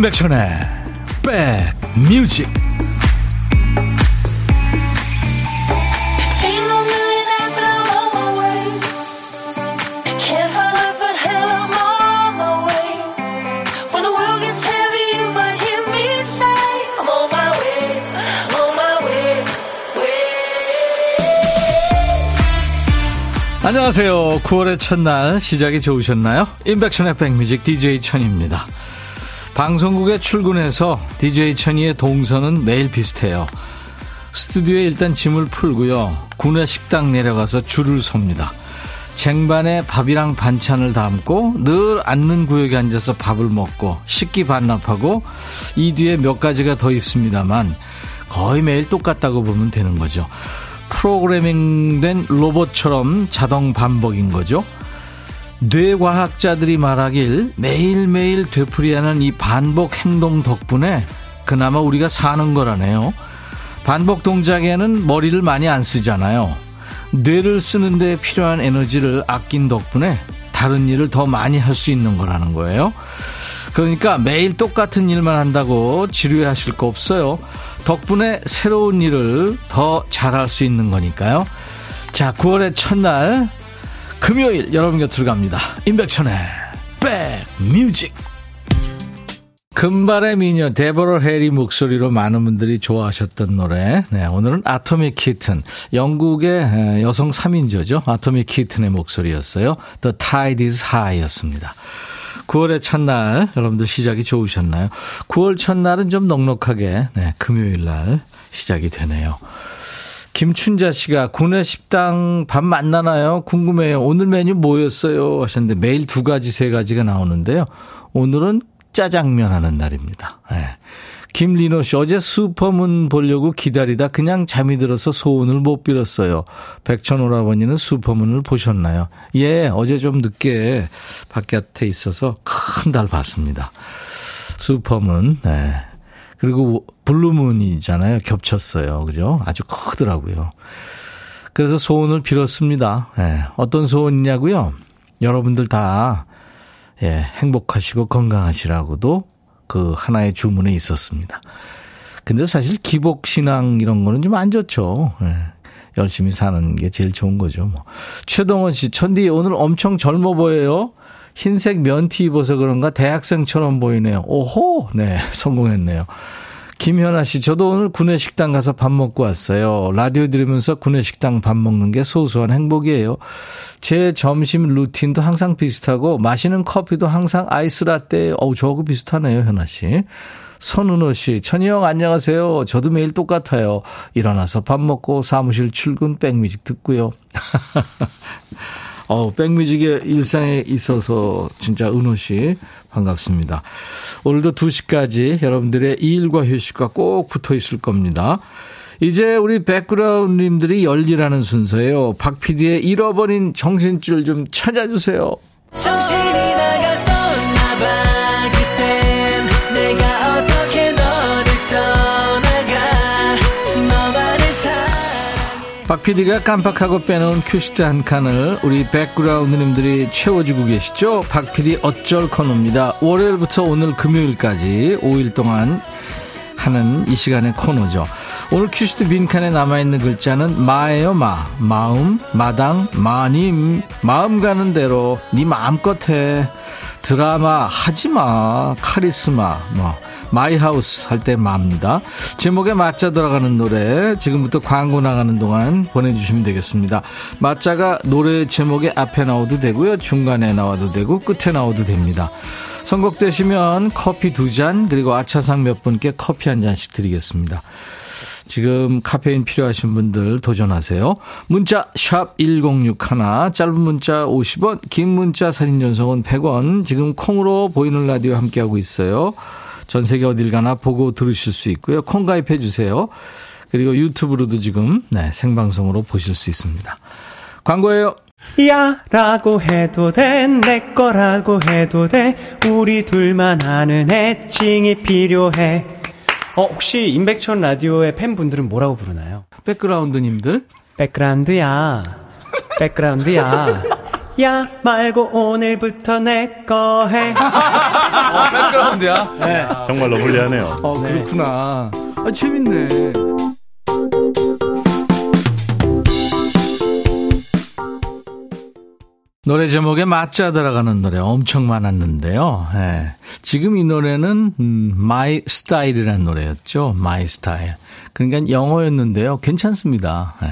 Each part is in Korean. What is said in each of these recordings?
임백천의 백뮤직 안녕하세요. 9월의 첫날 시작이 좋으셨나요? 임백천의 백뮤직 DJ 천입니다. 방송국에 출근해서 DJ 천이의 동선은 매일 비슷해요. 스튜디오에 일단 짐을 풀고요. 구내 식당 내려가서 줄을 섭니다. 쟁반에 밥이랑 반찬을 담고 늘 앉는 구역에 앉아서 밥을 먹고 식기 반납하고 이 뒤에 몇 가지가 더 있습니다만 거의 매일 똑같다고 보면 되는 거죠. 프로그래밍된 로봇처럼 자동 반복인 거죠. 뇌과학자들이 말하길 매일매일 되풀이하는 이 반복 행동 덕분에 그나마 우리가 사는 거라네요. 반복 동작에는 머리를 많이 안 쓰잖아요. 뇌를 쓰는데 필요한 에너지를 아낀 덕분에 다른 일을 더 많이 할 수 있는 거라는 거예요. 그러니까 매일 똑같은 일만 한다고 지루해하실 거 없어요. 덕분에 새로운 일을 더 잘할 수 있는 거니까요. 자, 9월의 첫날 금요일 여러분 곁으로 갑니다. 임백천의 백뮤직 금발의 미녀 데버러 해리 목소리로 많은 분들이 좋아하셨던 노래. 네, 오늘은 아토믹 키튼. 영국의 여성 3인조죠. 아토믹 키튼의 목소리였어요. The Tide is High였습니다. 9월의 첫날 여러분들 시작이 좋으셨나요? 9월 첫날은 좀 넉넉하게 네, 금요일 날 시작이 되네요. 김춘자 씨가 구내 식당 밥 만나나요? 궁금해요. 오늘 메뉴 뭐였어요? 하셨는데 매일 두 가지, 세 가지가 나오는데요. 오늘은 짜장면 하는 날입니다. 네. 김리노 씨, 어제 슈퍼문 보려고 기다리다 그냥 잠이 들어서 소원을 못 빌었어요. 백천오라버니는 슈퍼문을 보셨나요? 예, 어제 좀 늦게 바깥에 있어서 큰 달 봤습니다. 슈퍼문, 네. 그리고 blue moon이잖아요. 겹쳤어요. 그죠? 아주 크더라고요. 그래서 소원을 빌었습니다. 예. 어떤 소원이냐고요? 여러분들 다 예, 행복하시고 건강하시라고도 그 하나의 주문에 있었습니다. 근데 사실 기복신앙 이런 거는 좀 안 좋죠. 예. 열심히 사는 게 제일 좋은 거죠. 뭐. 최동원 씨, 천디 오늘 엄청 젊어 보여요. 흰색 면티 입어서 그런가 대학생처럼 보이네요. 오호! 네, 성공했네요. 김현아 씨, 저도 오늘 구내식당 가서 밥 먹고 왔어요. 라디오 들으면서 구내식당 밥 먹는 게 소소한 행복이에요. 제 점심 루틴도 항상 비슷하고, 마시는 커피도 항상 아이스 라떼, 어우, 저하고 비슷하네요, 현아 씨. 손은호 씨, 천희형 안녕하세요. 저도 매일 똑같아요. 일어나서 밥 먹고 사무실 출근 백뮤직 듣고요. 어, 백뮤직의 일상에 있어서 진짜 은호 씨 반갑습니다. 오늘도 2시까지 여러분들의 일과 휴식과 꼭 붙어 있을 겁니다. 이제 우리 백그라운드님들이 열리라는 순서예요. 박 PD의 잃어버린 정신줄 좀 찾아주세요. 정신이 나 박 PD가 깜빡하고 빼놓은 큐시트 한 칸을 우리 백그라운드님들이 채워주고 계시죠? 박 PD 어쩔 코너입니다. 월요일부터 오늘 금요일까지 5일 동안 하는 이 시간의 코너죠. 오늘 큐시트 빈칸에 남아있는 글자는 마예요, 마. 마음, 마당, 마님, 마음 가는 대로 네 마음껏 해. 드라마 하지마, 카리스마, 뭐. my house 할 때 마입니다. 제목에 마 자 들어가는 노래 지금부터 광고 나가는 동안 보내주시면 되겠습니다. 마 자가 노래 제목의 앞에 나와도 되고요. 중간에 나와도 되고 끝에 나와도 됩니다. 선곡되시면 커피 두 잔 그리고 아차상 몇 분께 커피 한 잔씩 드리겠습니다. 지금 카페인 필요하신 분들 도전하세요. 문자 1061, 짧은 문자 50원, 긴 문자 사진 전송은 100원. 지금 콩으로 보이는 라디오 함께하고 있어요. 전 세계 어딜 가나 보고 들으실 수 있고요. 콩 가입해 주세요. 그리고 유튜브로도 지금 네, 생방송으로 보실 수 있습니다. 광고예요. 야 라고 해도 돼 내 거라고 해도 돼 우리 둘만 아는 애칭이 필요해 어 혹시 임백천 라디오의 팬분들은 뭐라고 부르나요? 백그라운드님들 백그라운드야 백그라운드야 야 말고 오늘부터 내 거 해. 어, 백그라운드야? 네. 정말 러블리하네요. 어, 그렇구나. 아, 재밌네. 노래 제목에 맞자 들어가는 노래 엄청 많았는데요. 예. 지금 이 노래는 음, My Style이라는 노래였죠. My Style. 그러니까 영어였는데요. 괜찮습니다. 예.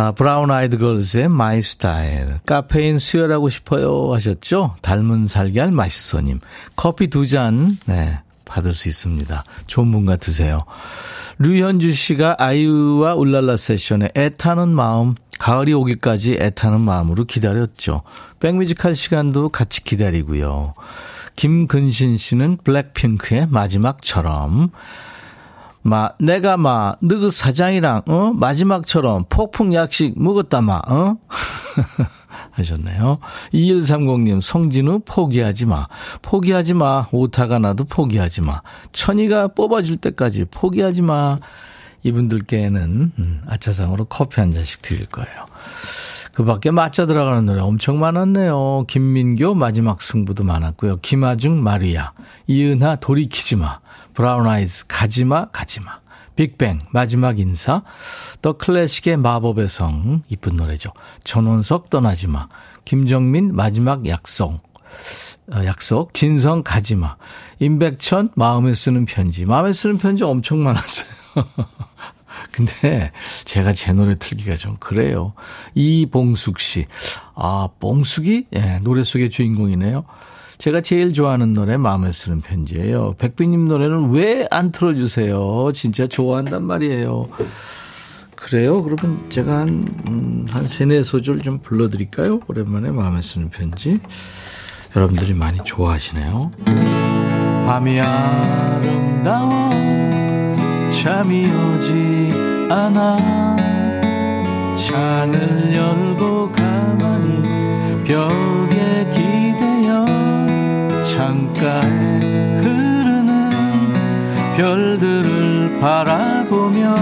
아, 브라운 아이드 걸스의 My Style. 카페인 수혈하고 싶어요 하셨죠? 닮은 살걀 맛있어님. 커피 두 잔, 네, 받을 수 있습니다. 좋은 분 같으세요. 류현주 씨가 아이유와 울랄라 세션에 애타는 마음, 가을이 오기까지 애타는 마음으로 기다렸죠. 백뮤직 할 시간도 같이 기다리고요. 김근신 씨는 블랙핑크의 마지막처럼 마 내가 마 너그 사장이랑 어 마지막처럼 폭풍 약식 먹었다 마 어? 하셨네요. 2130님, 성진우 포기하지 마. 포기하지 마. 오타가 나도 포기하지 마. 천이가 뽑아줄 때까지 포기하지 마. 이분들께는 음, 아차상으로 커피 한 잔씩 드릴 거예요. 그 밖에 맞자 들어가는 노래 엄청 많았네요. 김민교 마지막 승부도 많았고요. 김아중 마리아, 이은하 돌이키지 마, 브라운 아이즈 가지마 가지마. 빅뱅 마지막 인사, 더 클래식의 마법의 성 이쁜 노래죠. 전원석 떠나지마, 김정민 마지막 약속, 어, 약속, 진성 가지마, 임백천 마음에 쓰는 편지, 마음에 쓰는 편지 엄청 많았어요. 근데 제가 제 노래 틀기가 좀 그래요. 이봉숙 씨, 아 봉숙이 예, 노래 속의 주인공이네요. 제가 제일 좋아하는 노래 마음에 쓰는 편지예요. 백비님 노래는 왜 안 틀어주세요? 진짜 좋아한단 말이에요. 그래요? 그러면 제가 한, 음, 한 세네 소절 좀 불러드릴까요? 오랜만에 마음에 쓰는 편지. 여러분들이 많이 좋아하시네요. 밤이 아름다워 잠이 오지 않아 창을 열고 가만히 벽에 기대어 창가에 흐르는 별들을 바라보며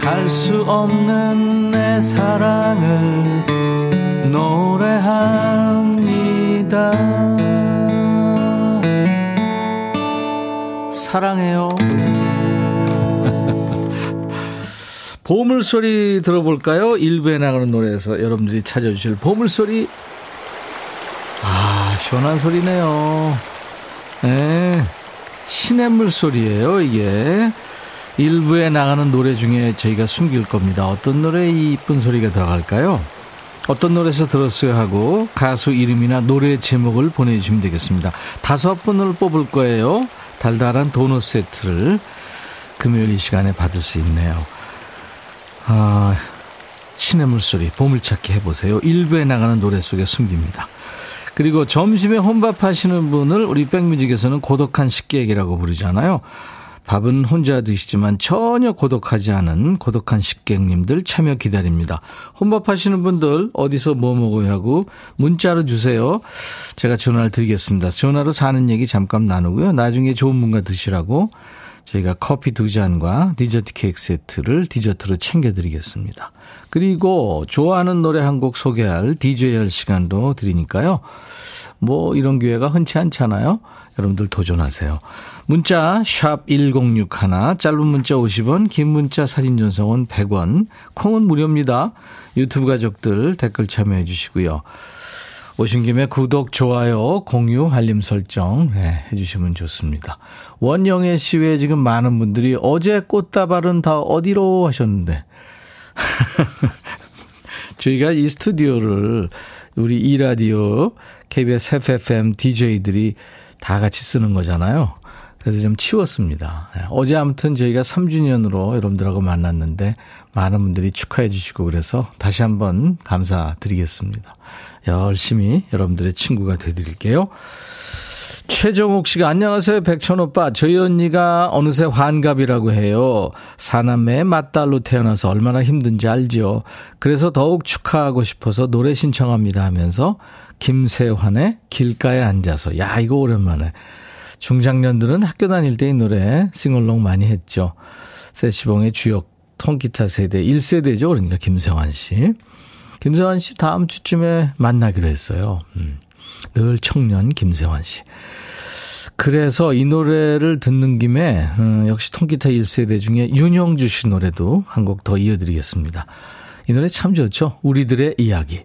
갈 수 없는 내 사랑을 노래합니다. 사랑해요. 보물소리 들어볼까요? 일부에 나가는 노래에서 여러분들이 찾아주실 보물소리. 아, 시원한 소리네요. 네. 시냇물 소리예요, 이게. 일부에 나가는 노래 중에 저희가 숨길 겁니다. 어떤 노래에 이 이쁜 소리가 들어갈까요? 어떤 노래에서 들었어요 하고 가수 이름이나 노래 제목을 보내주시면 되겠습니다. 다섯 분을 뽑을 거예요. 달달한 도넛 세트를 금요일 이 시간에 받을 수 있네요. 아, 신의 물소리, 보물찾기 해보세요. 일부에 나가는 노래 속에 숨깁니다. 그리고 점심에 혼밥 하시는 분을 우리 백뮤직에서는 고독한 식객이라고 부르잖아요. 밥은 혼자 드시지만 전혀 고독하지 않은 고독한 식객님들 참여 기다립니다. 혼밥 하시는 분들 어디서 뭐 먹어야 하고 문자로 주세요. 제가 전화를 드리겠습니다. 전화로 사는 얘기 잠깐 나누고요. 나중에 좋은 뭔가 드시라고 저희가 커피 두 잔과 디저트 케이크 세트를 디저트로 챙겨드리겠습니다. 그리고 좋아하는 노래 한 곡 소개할 DJ 할 시간도 드리니까요. 뭐 이런 기회가 흔치 않잖아요. 여러분들 도전하세요. 문자 1061, 짧은 문자 50원, 긴 문자 사진 전송은 100원, 콩은 무료입니다. 유튜브 가족들 댓글 참여해 주시고요. 오신 김에 구독, 좋아요, 공유, 알림 설정 네, 해주시면 좋습니다. 원영애 씨 외에 지금 많은 분들이 어제 꽃다발은 다 어디로 하셨는데 저희가 이 스튜디오를 우리 이 라디오 KBS FFM DJ들이 다 같이 쓰는 거잖아요. 그래서 좀 치웠습니다. 네, 어제 아무튼 저희가 3주년으로 여러분들하고 만났는데 많은 분들이 축하해 주시고 그래서 다시 한번 감사드리겠습니다. 열심히 여러분들의 친구가 되드릴게요. 최정옥 씨가 안녕하세요 백천 오빠. 저희 언니가 어느새 환갑이라고 해요. 사남매 맏딸로 태어나서 얼마나 힘든지 알지요? 그래서 더욱 축하하고 싶어서 노래 신청합니다 하면서 김세환의 길가에 앉아서 야 이거 오랜만에. 중장년들은 학교 다닐 때 이 노래 싱얼롱 많이 했죠. 세시봉의 주역 통기타 세대 1세대죠 그러니까 김세환 씨 김세환 씨 다음 주쯤에 만나기로 했어요. 음. 늘 청년 김세환 씨. 그래서 이 노래를 듣는 김에 어, 역시 통기타 1세대 중에 윤영주 씨 노래도 한 곡 더 이어드리겠습니다. 이 노래 참 좋죠. 우리들의 이야기.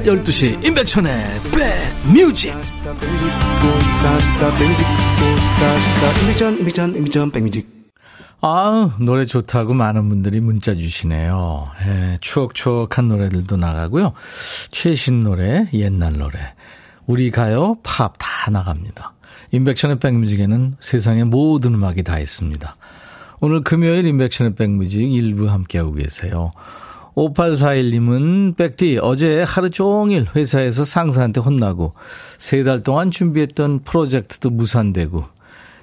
12시 임백천의 백뮤직. 아 노래 좋다고 많은 분들이 문자 주시네요. 예, 추억추억한 노래들도 나가고요. 최신 노래 옛날 노래. 우리 가요 팝 다 나갑니다. 임백천의 백뮤직에는 세상의 모든 음악이 다 있습니다. 오늘 금요일 임백천의 백뮤직 일부 함께하고 계세요 5841님은 백디 어제 하루 종일 회사에서 상사한테 혼나고 세 달 동안 준비했던 프로젝트도 무산되고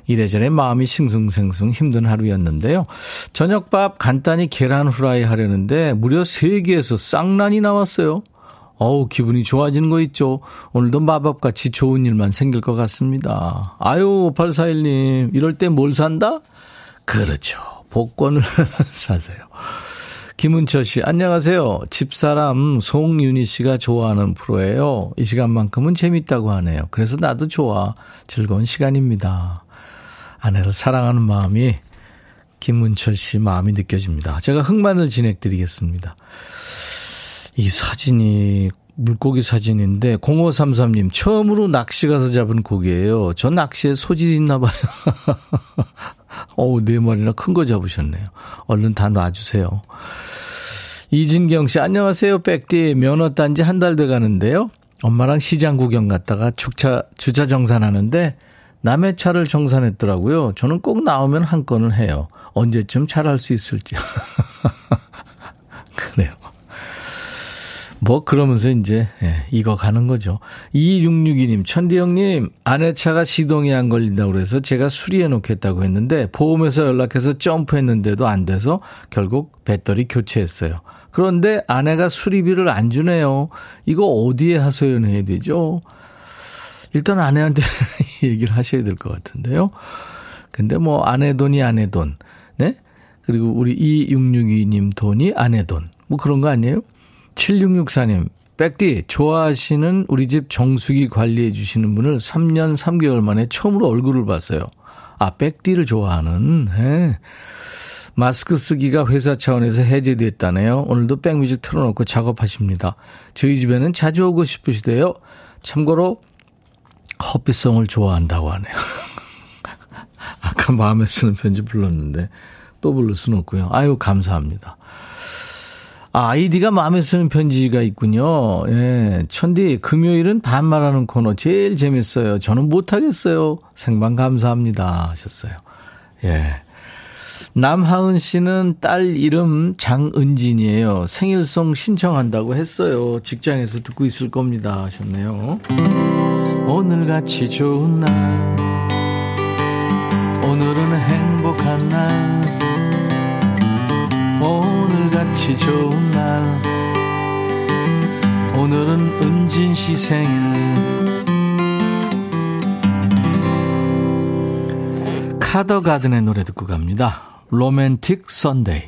이래저래 마음이 싱숭생숭 힘든 하루였는데요. 저녁밥 간단히 계란 후라이 하려는데 무려 3개에서 쌍란이 나왔어요. 어우, 기분이 좋아지는 거 있죠? 오늘도 마법같이 좋은 일만 생길 것 같습니다. 아유, 5841님, 이럴 때 뭘 산다? 그렇죠. 복권을 사세요. 김은철 씨, 안녕하세요. 집사람 송윤희 씨가 좋아하는 프로예요. 이 시간만큼은 재밌다고 하네요. 그래서 나도 좋아. 즐거운 시간입니다. 아내를 사랑하는 마음이 김은철 씨 마음이 느껴집니다. 제가 흑만을 진행드리겠습니다. 이 사진이 물고기 사진인데 0533님 처음으로 낚시 가서 잡은 고기예요. 저 낚시에 소질 있나 봐요. 어우 네 마리나 큰 거 잡으셨네요. 얼른 다 놔주세요. 이진경 씨, 안녕하세요. 백디 면허 딴지 한 달 돼 가는데요. 엄마랑 시장 구경 갔다가 주차, 주차 정산하는데 남의 차를 정산했더라고요. 저는 꼭 나오면 한 건을 해요. 언제쯤 잘할 수 있을지. 그래요. 뭐 그러면서 이제 예, 이거 가는 거죠. 2662님, 천디 형님 아내 차가 시동이 안 걸린다고 그래서 제가 수리해 놓겠다고 했는데 보험회사 연락해서 점프했는데도 안 돼서 결국 배터리 교체했어요. 그런데 아내가 수리비를 안 주네요. 이거 어디에 하소연해야 되죠? 일단 아내한테 얘기를 하셔야 될 것 같은데요. 근데 뭐 아내 돈이 아내 돈, 네? 그리고 우리 2662님 돈이 아내 돈. 뭐 그런 거 아니에요? 7664님, 백디, 좋아하시는 우리 집 정수기 관리해 주시는 분을 3년 3개월 만에 처음으로 얼굴을 봤어요. 아, 백디를 좋아하는, 예. 마스크 쓰기가 회사 차원에서 해제됐다네요. 오늘도 백뮤직 틀어놓고 작업하십니다. 저희 집에는 자주 오고 싶으시대요. 참고로 커피송을 좋아한다고 하네요. 아까 마음에 쓰는 편지 불렀는데 또 불러 수는 없고요. 아유 감사합니다. 아, 아이디가 마음에 쓰는 편지가 있군요. 예. 천디, 금요일은 반말하는 코너 제일 재밌어요. 저는 못하겠어요. 생방 감사합니다. 하셨어요. 예. 남하은 씨는 딸 이름 장은진이에요. 생일송 신청한다고 했어요. 직장에서 듣고 있을 겁니다. 하셨네요. 오늘같이 좋은 날, 오늘은 행복한 날, 오늘같이 좋은 날, 오늘은 은진 씨 생일. 카더가든의 노래 듣고 갑니다. 로맨틱 선데이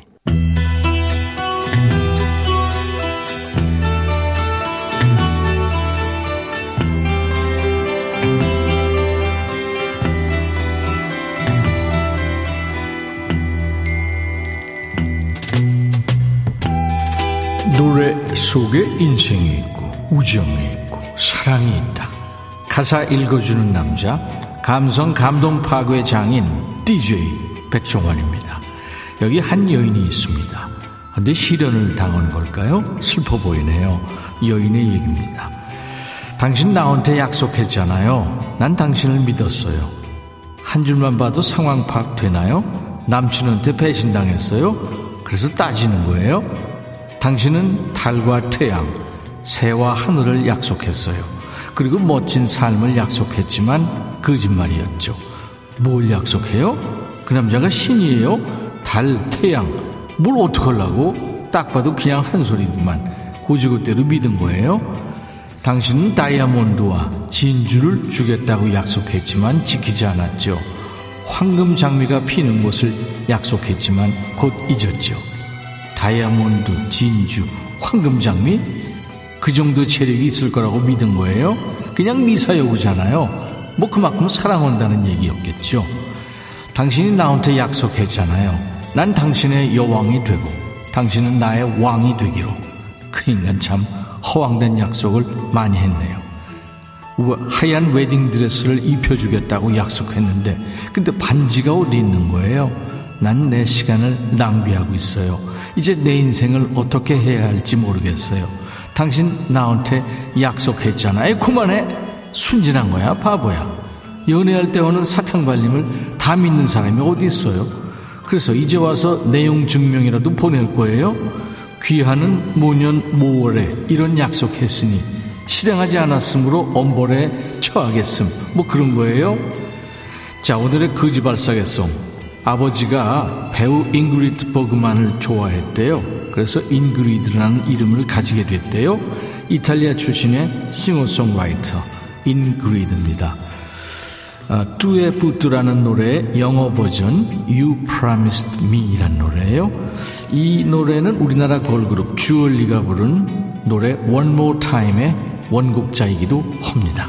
노래 속에 인생이 있고 우정이 있고 사랑이 있다. 가사 읽어주는 남자 감성 감동 파괴 장인 DJ 백종원입니다. 여기 한 여인이 있습니다. 근데 시련을 당한 걸까요? 슬퍼 보이네요. 여인의 얘기입니다. 당신 나한테 약속했잖아요. 난 당신을 믿었어요. 한 줄만 봐도 상황 파악 되나요? 남친한테 배신당했어요? 그래서 따지는 거예요? 당신은 달과 태양, 새와 하늘을 약속했어요. 그리고 멋진 삶을 약속했지만 거짓말이었죠. 뭘 약속해요? 그 남자가 신이에요? 달, 태양, 뭘 어떡하려고? 딱 봐도 그냥 한 소리지만 고지고대로 믿은 거예요? 당신은 다이아몬드와 진주를 주겠다고 약속했지만 지키지 않았죠. 황금 장미가 피는 곳을 약속했지만 곧 잊었죠. 다이아몬드, 진주, 황금 장미? 그 정도 체력이 있을 거라고 믿은 거예요? 그냥 미사여구잖아요. 뭐 그만큼 사랑한다는 얘기였겠죠. 당신이 나한테 약속했잖아요. 난 당신의 여왕이 되고 당신은 나의 왕이 되기로. 그 인간 참 허황된 약속을 많이 했네요. 하얀 웨딩드레스를 입혀주겠다고 약속했는데 근데 반지가 어디 있는 거예요? 난 내 시간을 낭비하고 있어요. 이제 내 인생을 어떻게 해야 할지 모르겠어요. 당신 나한테 약속했잖아. 요 그만해. 순진한 거야, 바보야. 연애할 때 오는 사탕 발림을 다 믿는 사람이 어디 있어요? 그래서 이제 와서 내용 증명이라도 보낼 거예요? 귀하는 모년 모월에 이런 약속했으니 실행하지 않았으므로 엄벌에 처하겠음. 뭐 그런 거예요? 자, 오늘의 거지발사계송. 아버지가 배우 잉그리드 버그만을 좋아했대요. 그래서 잉그리드라는 이름을 가지게 됐대요. 이탈리아 출신의 싱어송라이터 잉그리드입니다. 아, 뚜에 부뚜라는 노래의 영어 버전 You Promised Me라는 노래예요. 이 노래는 우리나라 걸그룹 주얼리가 부른 노래 One More Time의 원곡자이기도 합니다.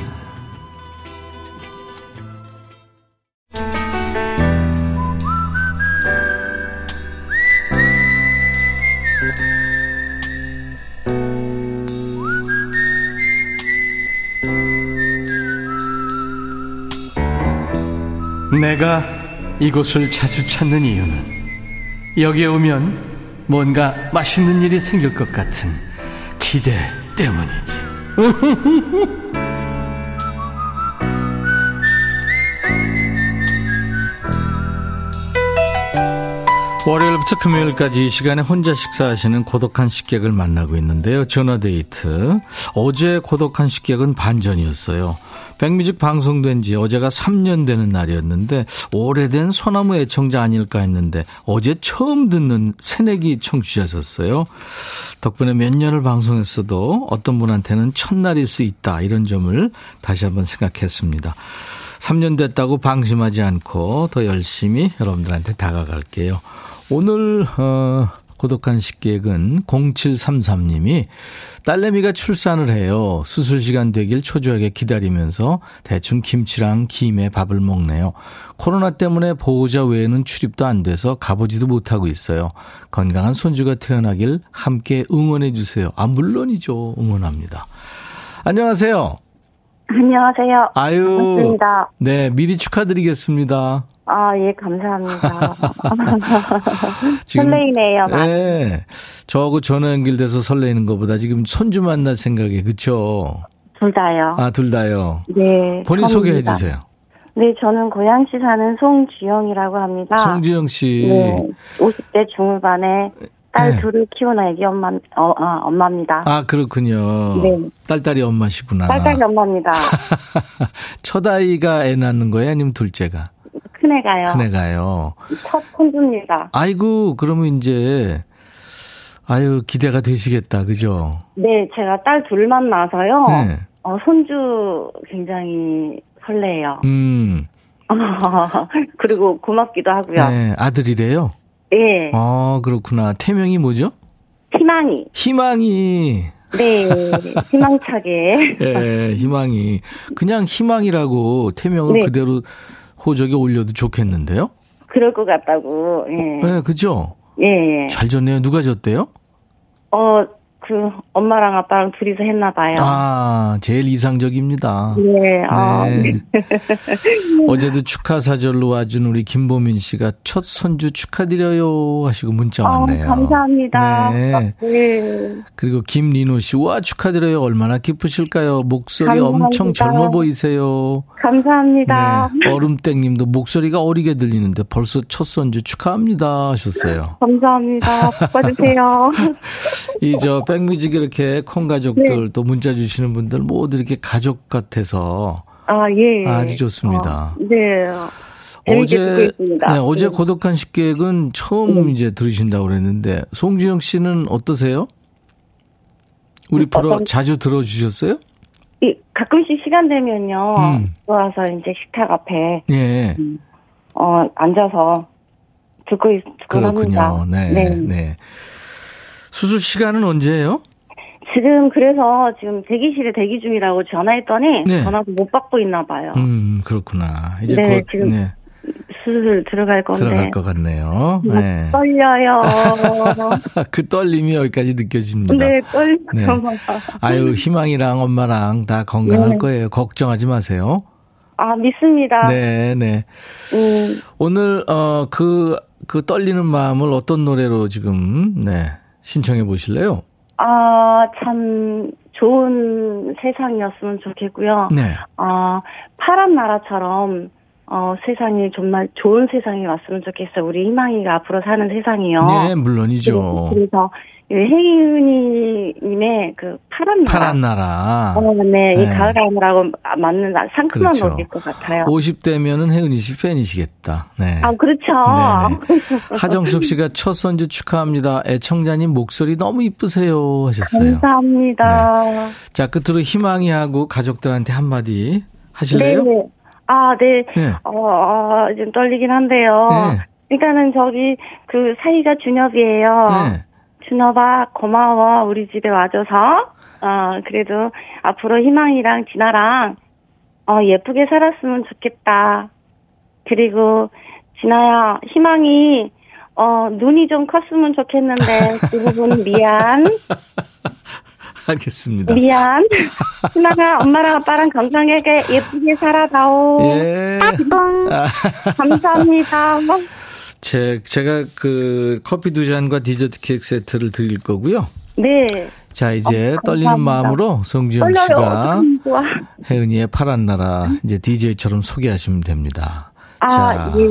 내가 이곳을 자주 찾는 이유는 여기에 오면 뭔가 맛있는 일이 생길 것 같은 기대 때문이지. 월요일부터 금요일까지 이 시간에 혼자 식사하시는 고독한 식객을 만나고 있는데요. 전화데이트. 어제 고독한 식객은 반전이었어요. 백뮤직 방송된 지 어제가 3년 되는 날이었는데 오래된 소나무 애청자 아닐까 했는데 어제 처음 듣는 새내기 청취자셨어요. 덕분에 몇 년을 방송했어도 어떤 분한테는 첫날일 수 있다 이런 점을 다시 한번 생각했습니다. 3년 됐다고 방심하지 않고 더 열심히 여러분들한테 다가갈게요. 오늘 어, 고독한 식객은 0733님이 딸내미가 출산을 해요. 수술 시간 되길 초조하게 기다리면서 대충 김치랑 김에 밥을 먹네요. 코로나 때문에 보호자 외에는 출입도 안 돼서 가보지도 못하고 있어요. 건강한 손주가 태어나길 함께 응원해 주세요. 아 물론이죠. 응원합니다. 안녕하세요. 안녕하세요. 아유. 반갑습니다. 네, 미리 축하드리겠습니다. 아, 예, 감사합니다. 지금, 설레이네요. 네. 저하고 전화 연결돼서 설레이는 것보다 지금 손주 만날 생각에, 그쵸? 둘 다요. 아, 둘 다요? 네. 본인 소개해 주세요. 네, 저는 고양시 사는 송주영이라고 합니다. 송주영 씨. 네. 50대 중후반에 딸 네. 둘을 키우는 애기 엄마, 어, 어, 엄마입니다. 아, 그렇군요. 네. 딸딸이 엄마시구나. 딸딸이 엄마입니다. 첫 아이가 애 낳는 거예요? 아니면 둘째가? 큰애가요. 큰애가요. 첫 손주입니다. 아이고, 그러면 이제, 아유, 기대가 되시겠다, 그죠? 네, 제가 딸 둘만 낳아서요. 네. 어, 손주 굉장히 설레요. 음. 그리고 고맙기도 하고요. 네, 아들이래요? 네. 아, 그렇구나. 태명이 뭐죠? 희망이. 희망이. 네, 희망차게. 네, 희망이. 그냥 희망이라고 태명을 네. 그대로 호적에 올려도 좋겠는데요? 그럴 것 같다고, 예. 네, 그죠? 예, 예. 잘 졌네요. 누가 졌대요? 어, 그 엄마랑 아빠랑 둘이서 했나 봐요. 아, 제일 이상적입니다. 네. 아, 네. 네. 어제도 축하 사절로 와준 우리 김보민 씨가 첫 손주 축하드려요 하시고 문자 아, 왔네요. 아, 감사합니다. 네. 네. 그리고 김리노 씨, 와 축하드려요. 얼마나 기쁘실까요? 목소리 감사합니다. 엄청 젊어 보이세요. 감사합니다. 네. 얼음땡님도 목소리가 어리게 들리는데 벌써 첫 손주 축하합니다 하셨어요. 감사합니다. 바꿔주세요. 이저 백뮤직 이렇게 콩 가족들 네. 또 문자 주시는 분들 모두 이렇게 가족 같아서 아 예. 아주 좋습니다. 어, 네. 어제 네, 어제 네. 고독한 식객은 처음 네. 이제 들으신다고 그랬는데 송지영 씨는 어떠세요? 우리 프로 어떤... 자주 들어 주셨어요? 이, 가끔씩 시간 되면요. 음. 들어와서 이제 식탁 앞에 예. 음, 어 앉아서 듣고 있, 듣고 그렇군요. 합니다. 네, 네. 네. 수술 시간은 언제예요? 지금 그래서 지금 대기실에 대기 중이라고 전화했더니 네. 전화도 못 받고 있나 봐요. 음 그렇구나. 이제 네, 곧 지금 네. 수술 들어갈 건데 들어갈 것 같네요. 네. 떨려요. 그 떨림이 여기까지 느껴집니다. 네, 떨려요. 네. 아유 희망이랑 엄마랑 다 건강할 네. 거예요. 걱정하지 마세요. 아 믿습니다. 네, 네. 음. 오늘 어그그 그 떨리는 마음을 어떤 노래로 지금 네 신청해 보실래요? 아, 참 좋은 세상이었으면 좋겠고요. 네. 아, 파란 나라처럼 어, 세상이 정말 좋은 세상이 왔으면 좋겠어요. 우리 희망이가 앞으로 사는 세상이요. 네, 물론이죠. 그래서 혜윤이님의 그 파란 나라. 파란 나라. 어, 네, 네. 이 가을 하늘하고 맞는 상큼한 그렇죠. 노래일 것 같아요. 50대면은 혜은이 씨 팬이시겠다. 네. 아, 그렇죠. 네네. 하정숙 씨가 첫 선주 축하합니다. 애청자님 목소리 너무 이쁘세요 하셨어요. 감사합니다. 네. 자, 끝으로 희망이 하고 가족들한테 한마디 하실래요? 네. 아, 네. 네. 어, 어, 좀 떨리긴 한데요. 네. 일단은 저기 그 사이가 준엽이에요. 네. 준호봐, 고마워. 우리 집에 와줘서. 어, 그래도 앞으로 희망이랑 진아랑, 어, 예쁘게 살았으면 좋겠다. 그리고, 진아야, 희망이, 어, 눈이 좀 컸으면 좋겠는데, 그 부분 미안. 알겠습니다. 미안. 희망아, 엄마랑 아빠랑 건강하게 예쁘게 살아다오. 예. 감사합니다. 제, 제가 그 커피 두 잔과 디저트 케이크 세트를 드릴 거고요. 네. 자, 이제 어, 떨리는 마음으로 성지영 씨가 혜은이의 파란 나라 이제 DJ처럼 소개하시면 됩니다. 아, 자, 예.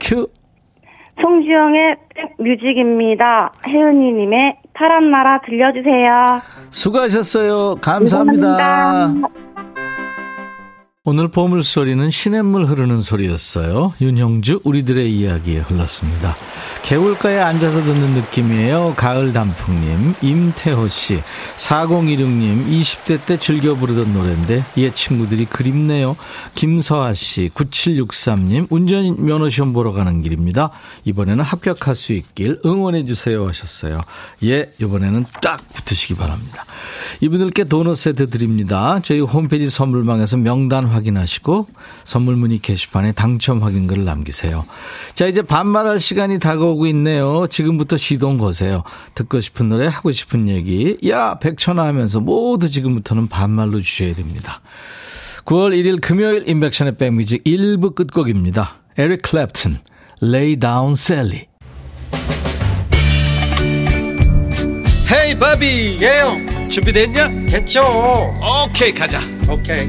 큐. 송지영의 뮤직입니다. 혜은이님의 파란 나라 들려주세요. 수고하셨어요. 감사합니다. 감사합니다. 오늘 보물소리는 시냇물 흐르는 소리였어요. 윤형주 우리들의 이야기에 흘렀습니다. 개울가에 앉아서 듣는 느낌이에요. 가을 단풍님, 임태호 씨, 4016님, 20대 때 즐겨 부르던 노래인데 옛 친구들이 그립네요. 김서아 씨, 9763님, 운전면허 시험 보러 가는 길입니다. 이번에는 합격할 수 있길 응원해 주세요 하셨어요. 예, 이번에는 딱 붙으시기 바랍니다. 이분들께 도넛 세트 드립니다. 저희 홈페이지 선물방에서 명단 확인하시고 선물 문의 게시판에 당첨 확인글을 남기세요. 자, 이제 반말할 시간이 다가오고 있네요. 지금부터 시동 거세요. 듣고 싶은 노래, 하고 싶은 얘기. 야, 백천아 하면서 모두 지금부터는 반말로 주셔야 됩니다. 9월 1일 금요일 인백션의 백뮤직 1부 끝곡입니다. 에릭 클랩튼, Lay Down Sally. 헤이 바비 예영 준비됐냐? 됐죠 오케이 가자 오케이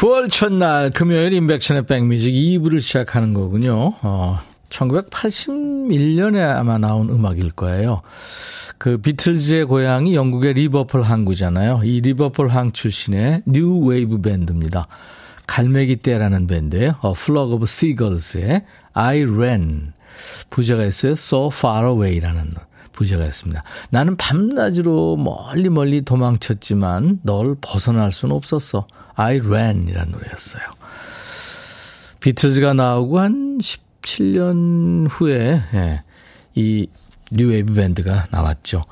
9월 첫날 금요일 임백천의 백뮤직 2부를 시작하는 거군요. 어, 1981년에 아마 나온 음악일 거예요. 그 비틀즈의 고향이 영국의 리버풀 항구잖아요. 이 리버풀 항 출신의 new wave 밴드입니다. 갈매기 떼라는 밴드예요. 어, Flock of Seagulls의 I Ran. 부제가 있어요. So Far Away라는 부제가 있습니다. 나는 밤낮으로 멀리 멀리 도망쳤지만 널 벗어날 수는 없었어. I Ran이라는 노래였어요. 비틀즈가 나오고 한 17년 후에 예, 이 뉴웨이브 밴드가 나왔죠.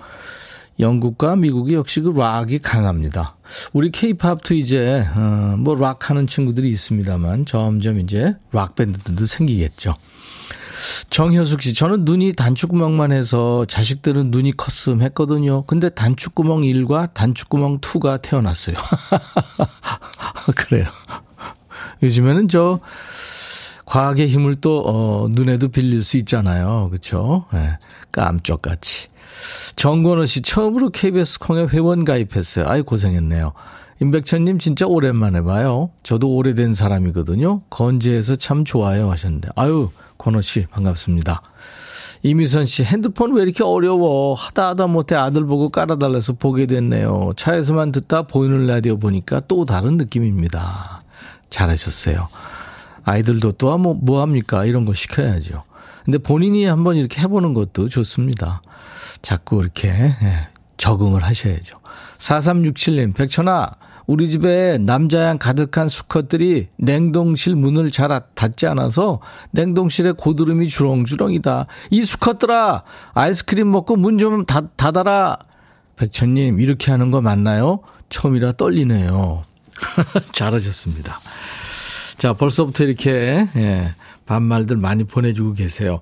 영국과 미국이 역시 그 락이 강합니다. 우리 케이팝도 이제 어, 뭐 락 하는 친구들이 있습니다만 점점 이제 락 밴드들도 생기겠죠. 정효숙 씨, 저는 눈이 단추구멍만 해서 자식들은 눈이 컸음 했거든요. 근데 단추구멍 1과 단추구멍 2가 태어났어요. 그래요. 요즘에는 저 과학의 힘을 또 어, 눈에도 빌릴 수 있잖아요. 그렇죠? 네. 깜짝같이. 정건호 씨 처음으로 KBS 콩에 회원 가입했어요. 아이 고생했네요. 임백천님 진짜 오랜만에 봐요. 저도 오래된 사람이거든요. 건재해서 참 좋아요 하셨는데. 아유 건호 씨 반갑습니다. 이미선 씨 핸드폰 왜 이렇게 어려워 하다 하다 못해 아들 보고 깔아달래서 보게 됐네요. 차에서만 듣다 보이는 라디오 보니까 또 다른 느낌입니다. 잘하셨어요. 아이들도 또 뭐, 뭐 합니까? 이런 거 시켜야죠. 근데 본인이 한번 이렇게 해보는 것도 좋습니다. 자꾸 이렇게 예, 적응을 하셔야죠. 4367님, 백천아, 우리 집에 남자양 가득한 수컷들이 냉동실 문을 잘 닫지 않아서 냉동실에 고드름이 주렁주렁이다. 이 수컷들아, 아이스크림 먹고 문 좀 닫아라. 백천님, 이렇게 하는 거 맞나요? 처음이라 떨리네요. 잘하셨습니다. 자, 벌써부터 이렇게, 예, 반말들 많이 보내주고 계세요.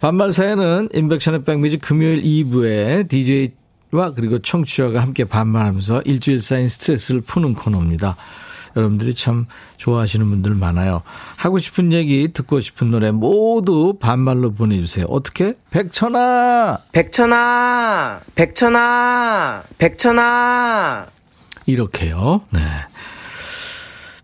반말 사연은 인백션의 백뮤직 금요일 2부에 DJ 와 그리고 청취자가 함께 반말하면서 일주일 쌓인 스트레스를 푸는 코너입니다. 여러분들이 참 좋아하시는 분들 많아요. 하고 싶은 얘기, 듣고 싶은 노래 모두 반말로 보내주세요. 어떻게? 백천아! 백천아! 백천아! 백천아! 이렇게요. 네.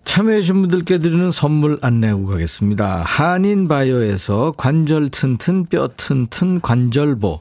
참여해주신 분들께 드리는 선물 안내하고 가겠습니다. 한인바이오에서 관절 튼튼 뼈 튼튼 관절보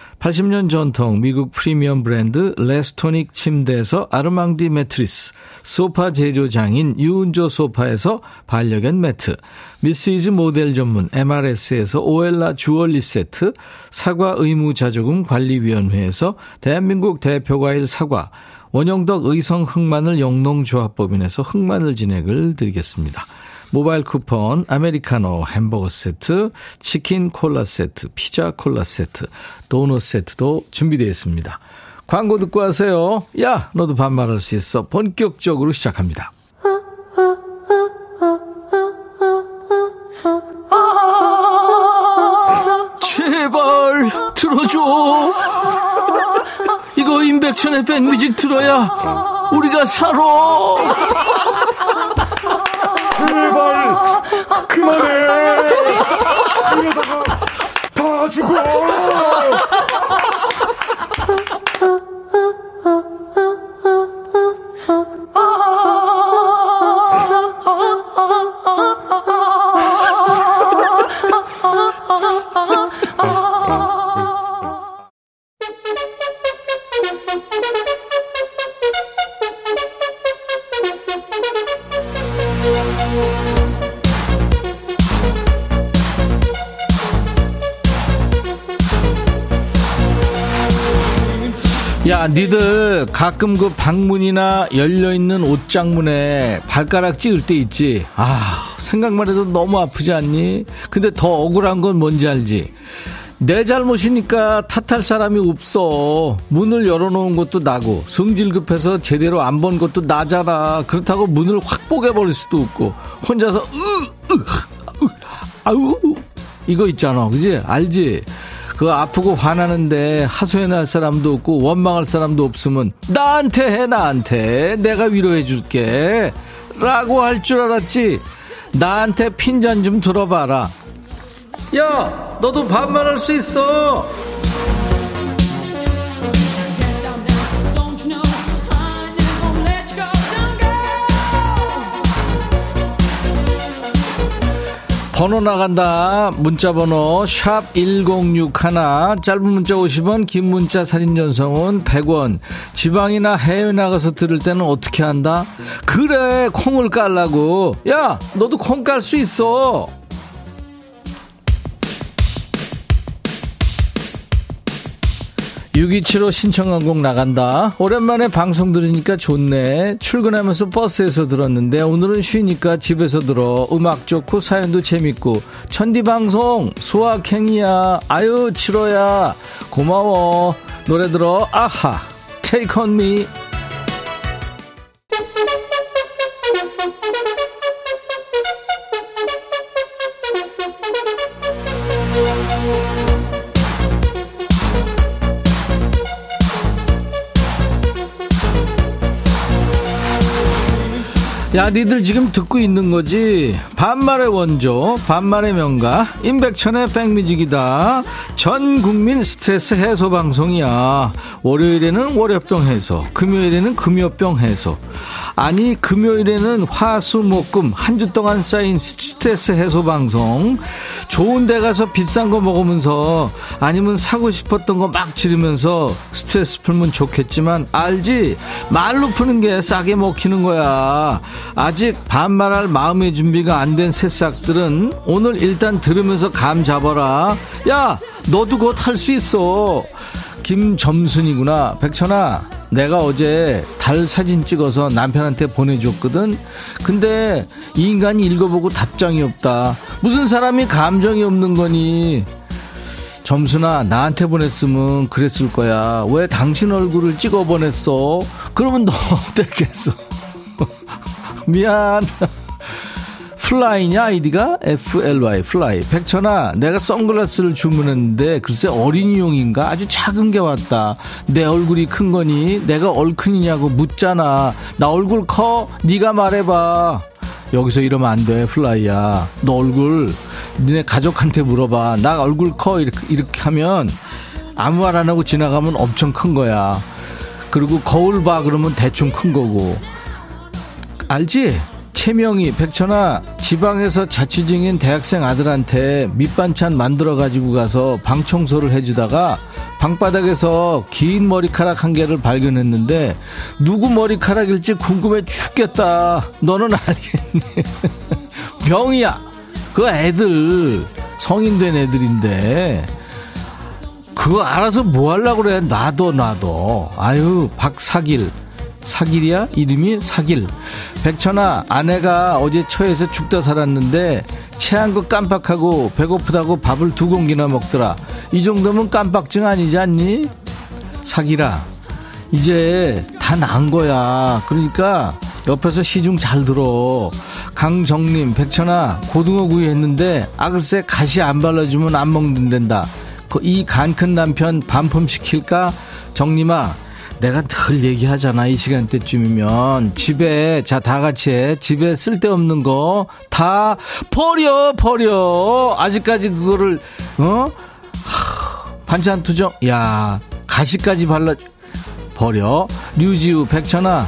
80년 전통 미국 프리미엄 브랜드 레스토닉 침대에서 아르망디 매트리스, 소파 제조장인 유운조 소파에서 반려견 매트, 미시즈 모델 전문 MRS에서 오엘라 주얼리 세트, 사과 의무자조금 관리위원회에서 대한민국 대표 과일 사과, 원영덕 의성 흑마늘 영농조합법인에서 흑마늘 진행을 드리겠습니다. 모바일 쿠폰, 아메리카노 햄버거 세트, 치킨 콜라 세트, 피자 콜라 세트, 도넛 세트도 준비되어 있습니다. 광고 듣고 하세요. 야, 너도 반말할 수 있어. 본격적으로 시작합니다. 제발 들어줘. 이거 임백천의 백뮤직 들어야 우리가 살아. 제발 그만해 이러다가 다 죽어 야, 니들 가끔 그 방문이나 열려있는 옷장문에 발가락 찍을 때 있지? 아, 생각만 해도 너무 아프지 않니? 근데 더 억울한 건 뭔지 알지? 내 잘못이니까 탓할 사람이 없어. 문을 열어놓은 것도 나고, 성질 급해서 제대로 안 본 것도 나잖아. 그렇다고 문을 확 뽀개버릴 수도 없고, 혼자서, 으, 으, 으, 아우, 이거 있잖아. 그지? 알지? 그 아프고 화나는데 하소연할 사람도 없고 원망할 사람도 없으면 나한테 해 나한테. 내가 위로해 줄게. 라고 할 줄 알았지? 나한테 핀잔 좀 들어봐라. 야 너도 반말할 수 있어 번호 나간다. 문자 번호 샵 1061. 짧은 문자 50원, 긴 문자 사진 전송은 100원. 지방이나 해외 나가서 들을 때는 어떻게 한다? 그래, 콩을 깔라고. 야, 너도 콩 깔 수 있어. 6275 신청한 곡 나간다. 오랜만에 방송 들으니까 좋네. 출근하면서 버스에서 들었는데 오늘은 쉬니까 집에서 들어. 음악 좋고 사연도 재밌고. 천디 방송 수학행이야. 아유 7호야. 고마워. 노래 들어. 아하. Take on me. 야, 니들 지금 듣고 있는 거지? 반말의 원조, 반말의 명가, 임백천의 백뮤직이다. 전 국민 스트레스 해소 방송이야. 월요일에는 월요병 해소, 금요일에는 금요병 해소. 아니, 금요일에는 화 수 목 금 한 주 동안 쌓인 스트레스 해소 방송. 좋은 데 가서 비싼 거 먹으면서 아니면 사고 싶었던 거 막 지르면서 스트레스 풀면 좋겠지만 알지? 말로 푸는 게 싸게 먹히는 거야. 아직 반말할 마음의 준비가 안 된 새싹들은 오늘 일단 들으면서 감 잡아라. 야, 너도 곧할수 있어. 김점순이구나. 백천아, 내가 어제 달 사진 찍어서 남편한테 보내줬거든. 근데 이 인간이 읽어보고 답장이 없다. 무슨 사람이 감정이 없는 거니? 점순아, 나한테 보냈으면 그랬을 거야. 왜 당신 얼굴을 찍어 보냈어? 그러면 너 어땠겠어? 미안. 플라이냐 아이디가? FLY 플라이. 백천아 내가 선글라스를 주문했는데 글쎄 어린이용인가? 아주 작은 게 왔다. 내 얼굴이 큰 거니? 내가 얼큰이냐고 묻잖아. 나 얼굴 커? 네가 말해봐. 여기서 이러면 안 돼 플라이야. 너 얼굴 니네 가족한테 물어봐. 나 얼굴 커? 이렇게, 이렇게 하면 아무 말 안 하고 지나가면 엄청 큰 거야. 그리고 거울 봐. 그러면 대충 큰 거고 알지? 최명희, 백천아, 지방에서 자취 중인 대학생 아들한테 밑반찬 만들어 가지고 가서 방 청소를 해주다가 방바닥에서 긴 머리카락 한 개를 발견했는데 누구 머리카락일지 궁금해 죽겠다. 너는 알겠니? 병이야. 그 애들 성인 된 애들인데 그거 알아서 뭐 하려고 그래? 놔둬 놔둬. 아유 박사길 사길이야? 이름이 사길. 백천아, 아내가 어제 처에서 죽다 살았는데 체한 거 깜빡하고 배고프다고 밥을 두 공기나 먹더라. 이 정도면 깜빡증 아니지 않니? 사기라. 이제 다 난 거야. 그러니까 옆에서 시중 잘 들어. 강정님, 백천아, 고등어 구이 했는데, 아, 글쎄, 가시 안 발라주면 안 먹는단다. 그이간 큰 남편 반품 시킬까? 정님아, 내가 늘 얘기하잖아. 이 시간대쯤이면. 집에, 자, 다 같이 해. 집에 쓸데없는 거 다 버려, 버려. 아직까지 그거를, 어? 하, 반찬 투정. 야, 가시까지 발라, 버려. 류지우, 백천아.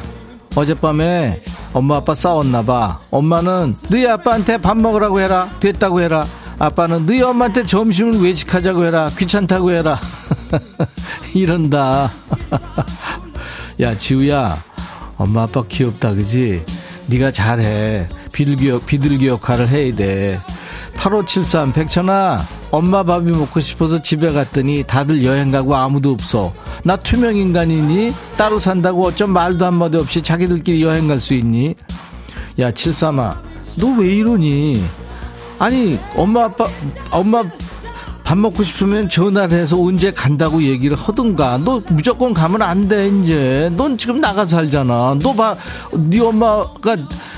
어젯밤에 엄마 아빠 싸웠나봐. 엄마는 너희 아빠한테 밥 먹으라고 해라. 됐다고 해라. 아빠는 너희 엄마한테 점심을 외식하자고 해라. 귀찮다고 해라. 이런다. 야, 지우야. 엄마 아빠 귀엽다. 그지? 네가 잘해. 비둘기, 비둘기 역할을 해야 돼. 8573 백천아 엄마 밥이 먹고 싶어서 집에 갔더니 다들 여행 가고 아무도 없어 나 투명 인간이니 따로 산다고 어쩜 말도 한마디 없이 자기들끼리 여행 갈 수 있니 야 칠삼아 너 왜 이러니 아니 엄마 아빠 엄마 밥 먹고 싶으면 전화를 해서 언제 간다고 얘기를 하든가. 너 무조건 가면 안 돼 이제. 넌 지금 나가 살잖아. 너 봐 네 엄마가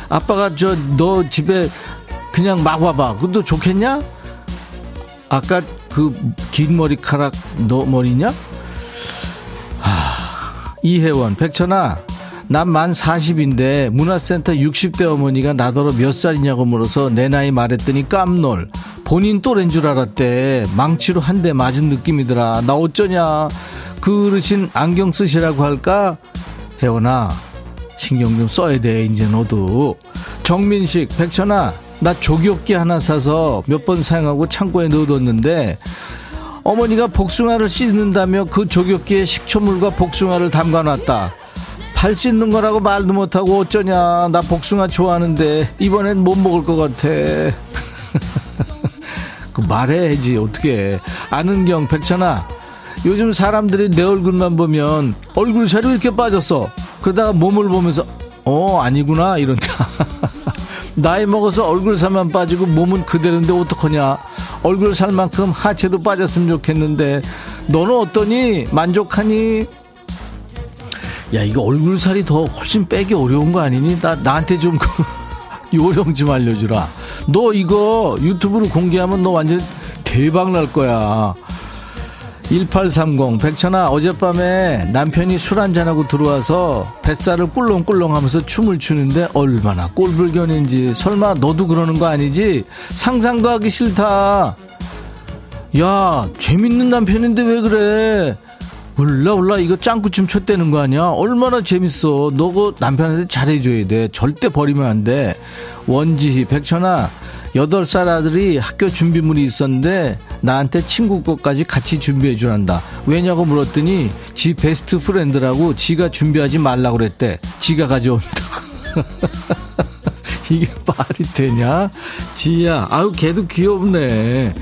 아빠가 저 너 집에 그냥 막 와봐. 그것도 좋겠냐? 아까 그 긴 머리카락 너 머리냐? 하, 이혜원 백천아 난 만 40인데 문화센터 60대 어머니가 나더러 몇 살이냐고 물어서 내 나이 말했더니 깜놀 본인 또래인 줄 알았대. 망치로 한 대 맞은 느낌이더라. 나 어쩌냐. 그 어르신 안경 쓰시라고 할까? 혜원아, 신경 좀 써야 돼, 이제 너도. 정민식, 백천아, 나 조기업기 하나 사서 몇 번 사용하고 창고에 넣어뒀는데 어머니가 복숭아를 씻는다며 그 조격기에 식초물과 복숭아를 담가놨다. 팔 씻는 거라고 말도 못하고 어쩌냐. 나 복숭아 좋아하는데 이번엔 못 먹을 것 같아. 그 말해야지 어떻게 아는경 백천아 요즘 사람들이 내 얼굴만 보면 얼굴 살이 이렇게 빠졌어 그러다가 몸을 보면서 어 아니구나 이런다 나이 먹어서 얼굴 살만 빠지고 몸은 그대로인데 어떡하냐 얼굴 살만큼 하체도 빠졌으면 좋겠는데 너는 어떠니? 만족하니? 야 이거 얼굴 살이 더 훨씬 빼기 어려운 거 아니니? 나 나한테 좀그 요령 좀 알려주라. 너 이거 유튜브로 공개하면 너 완전 대박 날 거야. 1830 백천아 어젯밤에 남편이 술 한잔하고 들어와서 뱃살을 꿀렁꿀렁 하면서 춤을 추는데 얼마나 꼴불견인지 설마 너도 그러는 거 아니지? 상상도 하기 싫다 야 재밌는 남편인데 왜 그래 몰라 몰라 이거 짱구춤 췄다는 거 아니야 얼마나 재밌어 너그 남편한테 잘해줘야 돼 절대 버리면 안 돼 원지희 백천아 여덟 살 아들이 학교 준비물이 있었는데 나한테 친구 것까지 같이 준비해 주란다. 왜냐고 물었더니 지 best friend라고 지가 준비하지 말라고 그랬대. 지가 가져온다. 이게 말이 되냐? 지야, 아유 걔도 귀엽네.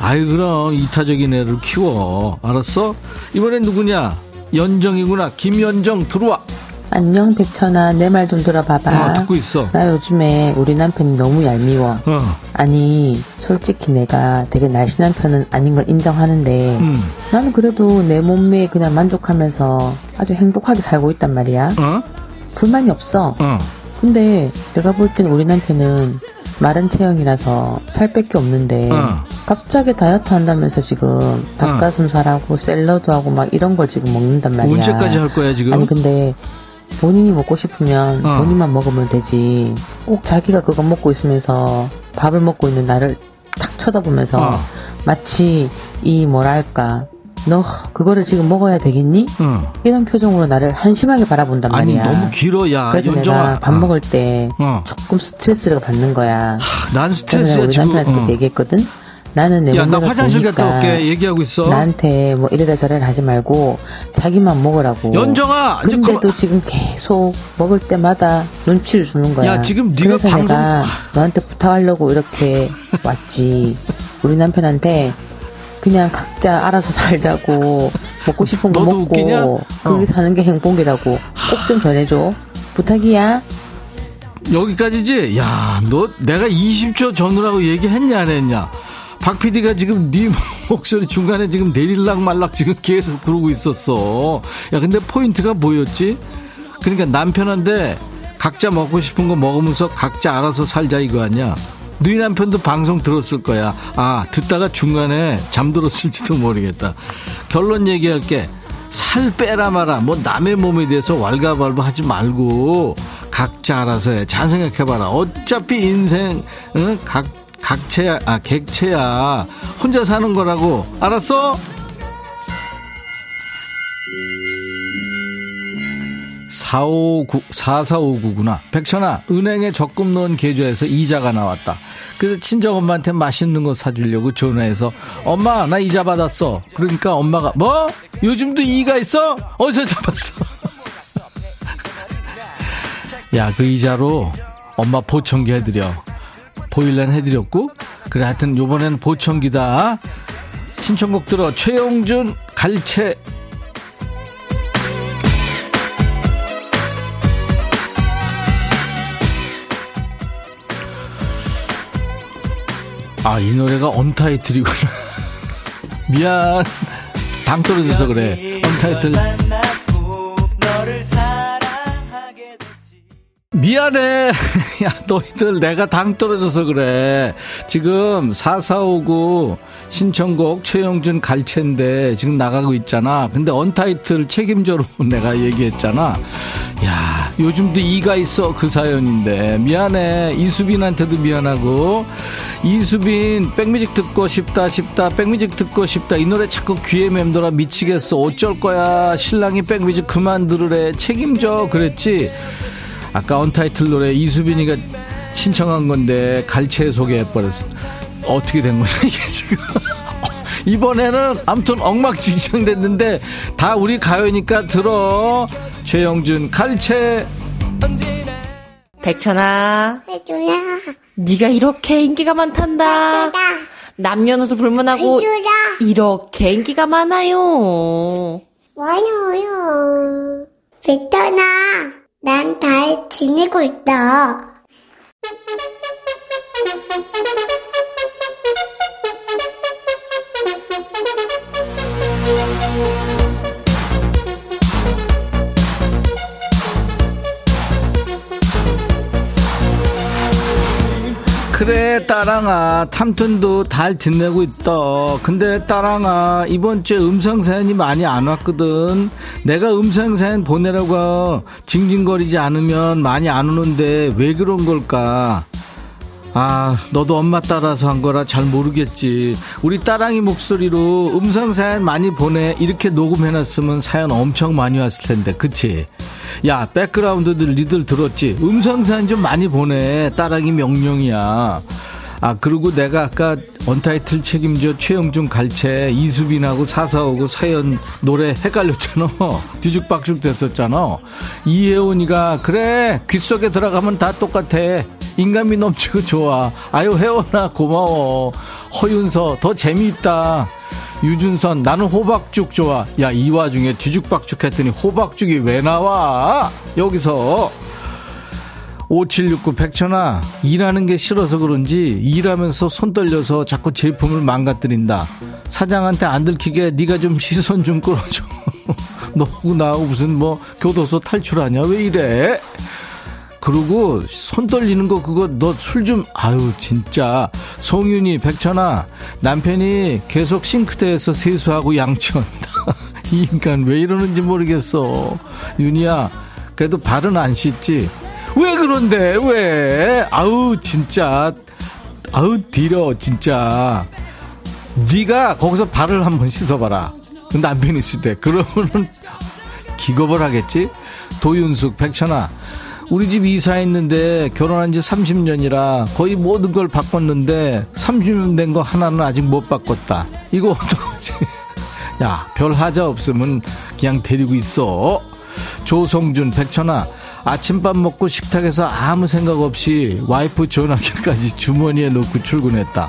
아유 그럼 이타적인 애를 키워. 알았어? 이번엔 누구냐? 연정이구나. 김연정 들어와. 안녕 백천아 내 말 좀 들어봐봐 어, 듣고 있어 나 요즘에 우리 남편이 너무 얄미워 어. 아니 솔직히 내가 되게 날씬한 편은 아닌 걸 인정하는데 음. 나는 그래도 내 몸매에 그냥 만족하면서 아주 행복하게 살고 있단 말이야 어? 불만이 없어 어. 근데 내가 볼 땐 우리 남편은 마른 체형이라서 살 밖에 없는데 어. 갑자기 다이어트 한다면서 지금 닭가슴살하고 샐러드하고 막 이런 걸 지금 먹는단 말이야. 언제까지 할 거야 지금? 아니 근데 본인이 먹고 싶으면 어. 본인만 먹으면 되지. 꼭 자기가 그거 먹고 있으면서 밥을 먹고 있는 나를 탁 쳐다보면서 어. 마치 이 뭐랄까 너 그거를 지금 먹어야 되겠니? 어. 이런 표정으로 나를 한심하게 바라본단 말이야. 아니 너무 길어 야. 그래서 연정아. 내가 밥 어. 먹을 때 어. 조금 스트레스를 받는 거야. 하, 난 스트레스야 지금. 남편한테 어. 얘기했거든. 나는 내 야, 나 화장실 갔다 올게. 얘기하고 있어. 나한테 뭐 이래다 저래다 하지 말고 자기만 먹으라고. 연정아. 근데도 그만... 지금 계속 먹을 때마다 눈치를 주는 거야. 야, 지금 네가 그래서 방송 내가 너한테 부탁하려고 이렇게 왔지. 우리 남편한테 그냥 각자 알아서 살자고 먹고 싶은 거 먹고 웃기냐? 거기 어. 사는 게 행복이라고 꼭 좀 전해줘. 부탁이야. 여기까지지? 야, 너 내가 20초 전후라고 얘기했냐 안 했냐? 박 PD가 지금 네 목소리 중간에 지금 내릴락 말락 지금 계속 그러고 있었어. 야, 근데 포인트가 뭐였지? 그러니까 남편한테 각자 먹고 싶은 거 먹으면서 각자 알아서 살자 이거 아니야? 너희 남편도 방송 들었을 거야. 아, 듣다가 중간에 잠들었을지도 모르겠다. 결론 얘기할게. 살 빼라 마라. 뭐 남의 몸에 대해서 왈가왈부 하지 말고 각자 알아서 해. 잘 생각해봐라. 어차피 인생, 응? 각 각체야, 아, 객체야. 혼자 사는 거라고. 알았어? 4559, 4459구나. 백천아, 은행에 적금 넣은 계좌에서 이자가 나왔다. 그래서 친정엄마한테 맛있는 거 사주려고 전화해서, 엄마, 나 이자 받았어. 그러니까 엄마가, 뭐? 요즘도 이가 있어? 어디서 잡았어? 야, 그 이자로 엄마 보청기 해드려. 보일러는 해드렸고 그래 하여튼 요번엔 보청기다 신청곡 들어 최용준 갈채 아 이 노래가 언타이틀이구나. 미안. 당 떨어져서 그래. 언타이틀. 미안해. 야, 너희들 내가 당 떨어져서 그래. 지금 4459 신청곡 최영준 갈채인데 지금 나가고 있잖아. 근데 언타이틀 책임져로 내가 얘기했잖아. 야, 요즘도 이가 있어. 그 사연인데. 미안해. 이수빈한테도 미안하고. 이수빈, 백뮤직 듣고 싶다, 싶다, 백뮤직 듣고 싶다. 이 노래 자꾸 귀에 맴돌아 미치겠어. 어쩔 거야. 신랑이 백뮤직 그만 들으래. 책임져. 그랬지. 아까 언타이틀 노래 이수빈이가 신청한 건데 갈채 소개해버렸어. 어떻게 된 거냐, 이게 지금. 이번에는 아무튼 엉망진창 됐는데 다 우리 가요니까 들어. 최영준 갈채. 백천아. 해줘야. 네가 이렇게 인기가 많단다. 남녀노소 불문하고 해줘라. 이렇게 인기가 많아요. 많아요. 백천아, 난 잘 지내고 있다. 그래 따랑아 탐튼도 잘 듣내고 있다 근데 따랑아 이번 주에 음성사연이 많이 안 왔거든 내가 음성사연 보내라고 징징거리지 않으면 많이 안 오는데 왜 그런 걸까 아, 너도 엄마 따라서 한 거라 잘 모르겠지. 우리 따랑이 목소리로 음성 사연 많이 보내. 이렇게 녹음해놨으면 사연 엄청 많이 왔을 텐데, 그치? 야, 백그라운드들 니들 들었지? 음성 사연 좀 많이 보내. 따랑이 명령이야. 아, 그리고 내가 아까 언타이틀 책임져 최영준 갈채 이수빈하고 사사오고 사연 노래 헷갈렸잖아. 뒤죽박죽 됐었잖아. 이혜원이가 그래 귓속에 들어가면 다 똑같아. 인간미 넘치고 좋아. 아유, 혜원아, 고마워. 허윤서, 더 재미있다. 유준선, 나는 호박죽 좋아. 야, 이 와중에 뒤죽박죽 했더니 호박죽이 왜 나와? 여기서. 5769 백천아, 일하는 게 싫어서 그런지 일하면서 손 떨려서 자꾸 제품을 망가뜨린다. 사장한테 안 들키게 네가 좀 시선 좀 끌어줘. 너하고 나 무슨 뭐 교도소 탈출하냐? 왜 이래? 그리고 손 떨리는 거 그거 너 술 좀 아유 진짜. 송윤이 백천아 남편이 계속 싱크대에서 세수하고 양치한다. 이 인간 왜 이러는지 모르겠어. 윤이야 그래도 발은 안 씻지? 왜 그런데 왜? 아우 진짜. 아우 디려 진짜. 네가 거기서 발을 한번 씻어봐라. 남편 있을 때. 그러면은 기겁을 하겠지? 도윤숙 백천아 우리 집 이사했는데 결혼한 지 30년이라 거의 모든 걸 바꿨는데 30년 된 거 하나는 아직 못 바꿨다. 이거 어떡하지? 야, 별 하자 없으면 그냥 데리고 있어. 조성준, 백천아, 아침밥 먹고 식탁에서 아무 생각 없이 와이프 전화기까지 주머니에 넣고 출근했다.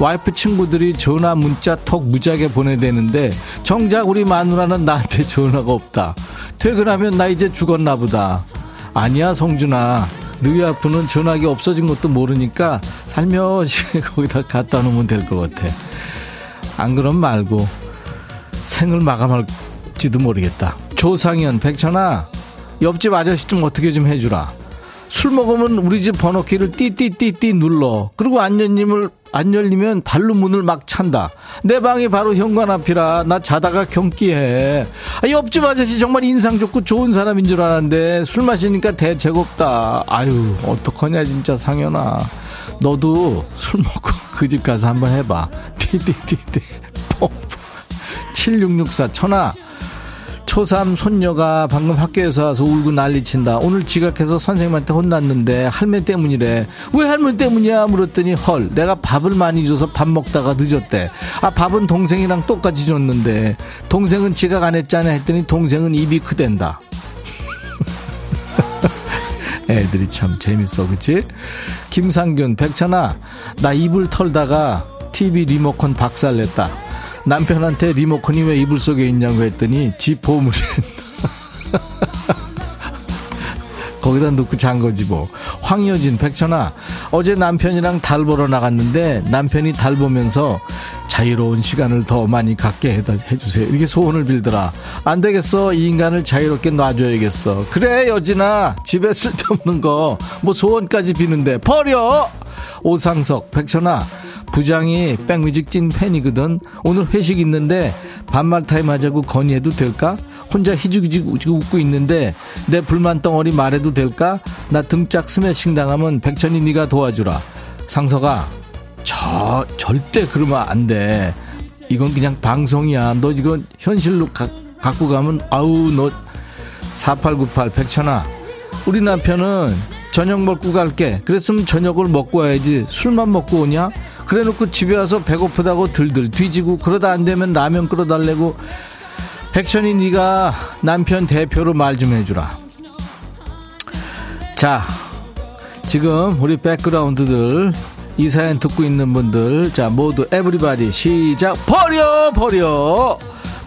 와이프 친구들이 전화 문자 톡 무지하게 보내대는데 정작 우리 마누라는 나한테 전화가 없다. 퇴근하면 나 이제 죽었나 보다. 아니야 성준아. 너희 아프는 전화기 없어진 것도 모르니까 살며시 거기다 갖다 놓으면 될 것 같아. 안 그럼 말고 생을 마감할지도 모르겠다. 조상현 백천아 옆집 아저씨 좀 어떻게 좀 해주라 술 먹으면 우리 집 번호키를 띠띠띠띠 눌러. 그리고 안 열림을 안 열리면 발로 문을 막 찬다. 내 방이 바로 현관 앞이라 나 자다가 경기해. 아, 옆집 아저씨 정말 인상 좋고 좋은 사람인 줄 알았는데 술 마시니까 대책 없다. 아유 어떡하냐 진짜 상현아. 너도 술 먹고 그 집 가서 한번 해봐. 띠띠띠띠. 7664 천하. 초3 손녀가 방금 학교에서 와서 울고 난리 친다. 오늘 지각해서 선생님한테 혼났는데 할머니 때문이래. 왜 할머니 때문이야? 물었더니 헐 내가 밥을 많이 줘서 밥 먹다가 늦었대. 아 밥은 동생이랑 똑같이 줬는데 동생은 지각 안 했잖아 했더니 동생은 입이 크댄다. 애들이 참 재밌어 그치? 김상균 백천아 나 입을 털다가 TV 리모컨 박살냈다. 남편한테 리모컨이 왜 이불 속에 있냐고 했더니 집 보물에 거기다 넣고 잔 거지 뭐. 황여진, 백천아, 어제 남편이랑 달 보러 나갔는데 남편이 달 보면서 자유로운 시간을 더 많이 갖게 해주세요. 이렇게 소원을 빌더라. 안 되겠어. 이 인간을 자유롭게 놔줘야겠어. 그래, 여진아. 집에 쓸데없는 거, 뭐 소원까지 비는데, 버려! 오상석, 백천아, 부장이 백뮤직 찐 팬이거든. 오늘 회식 있는데 반말 타임 하자고 건의해도 될까? 혼자 희죽희죽 웃고 있는데 내 불만 덩어리 말해도 될까? 나 등짝 스매싱 당하면 백천이 네가 도와주라. 상석아 저 절대 그러면 안 돼. 이건 그냥 방송이야. 너 이거 현실로 가, 갖고 가면 아우 너 4898 백천아 우리 남편은 저녁 먹고 갈게. 그랬으면 저녁을 먹고 와야지. 술만 먹고 오냐? 그래 놓고 집에 와서 배고프다고 들들 뒤지고 그러다 안 되면 라면 끓여달래고 백천이 네가 남편 대표로 말 좀 해주라. 자, 지금 우리 백그라운드들 이 사연 듣고 있는 분들 자 모두 에브리바디 시작! 버려 버려!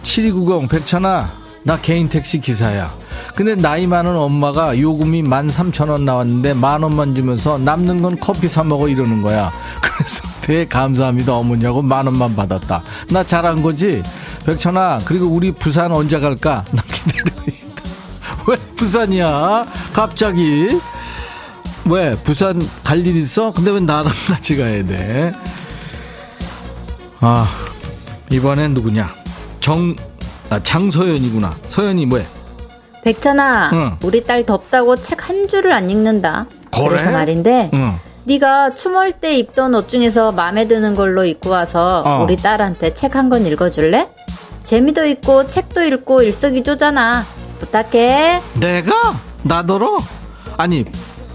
7290 백천아 나 개인 택시 기사야. 근데 나이 많은 엄마가 요금이 13,000원 나왔는데 만 원만 주면서 남는 건 커피 사 먹어 이러는 거야. 그래서 대 감사합니다 어머니하고 만 원만 받았다 나 잘한 거지 백천아 그리고 우리 부산 언제 갈까 나 기다리고 있다 왜 부산이야 갑자기 왜 부산 갈 일 있어? 근데 왜 나랑 같이 가야 돼? 아 이번엔 누구냐? 정 아, 장서연이구나. 서연이 뭐해? 백천아, 응. 우리 딸 덥다고 책 한 줄을 안 읽는다. 그래? 그래서 말인데, 응. 네가 추멀 때 입던 옷 중에서 마음에 드는 걸로 입고 와서 어. 우리 딸한테 책 한 권 읽어줄래? 재미도 있고 책도 읽고 일석이조잖아. 부탁해. 내가 나더러? 아니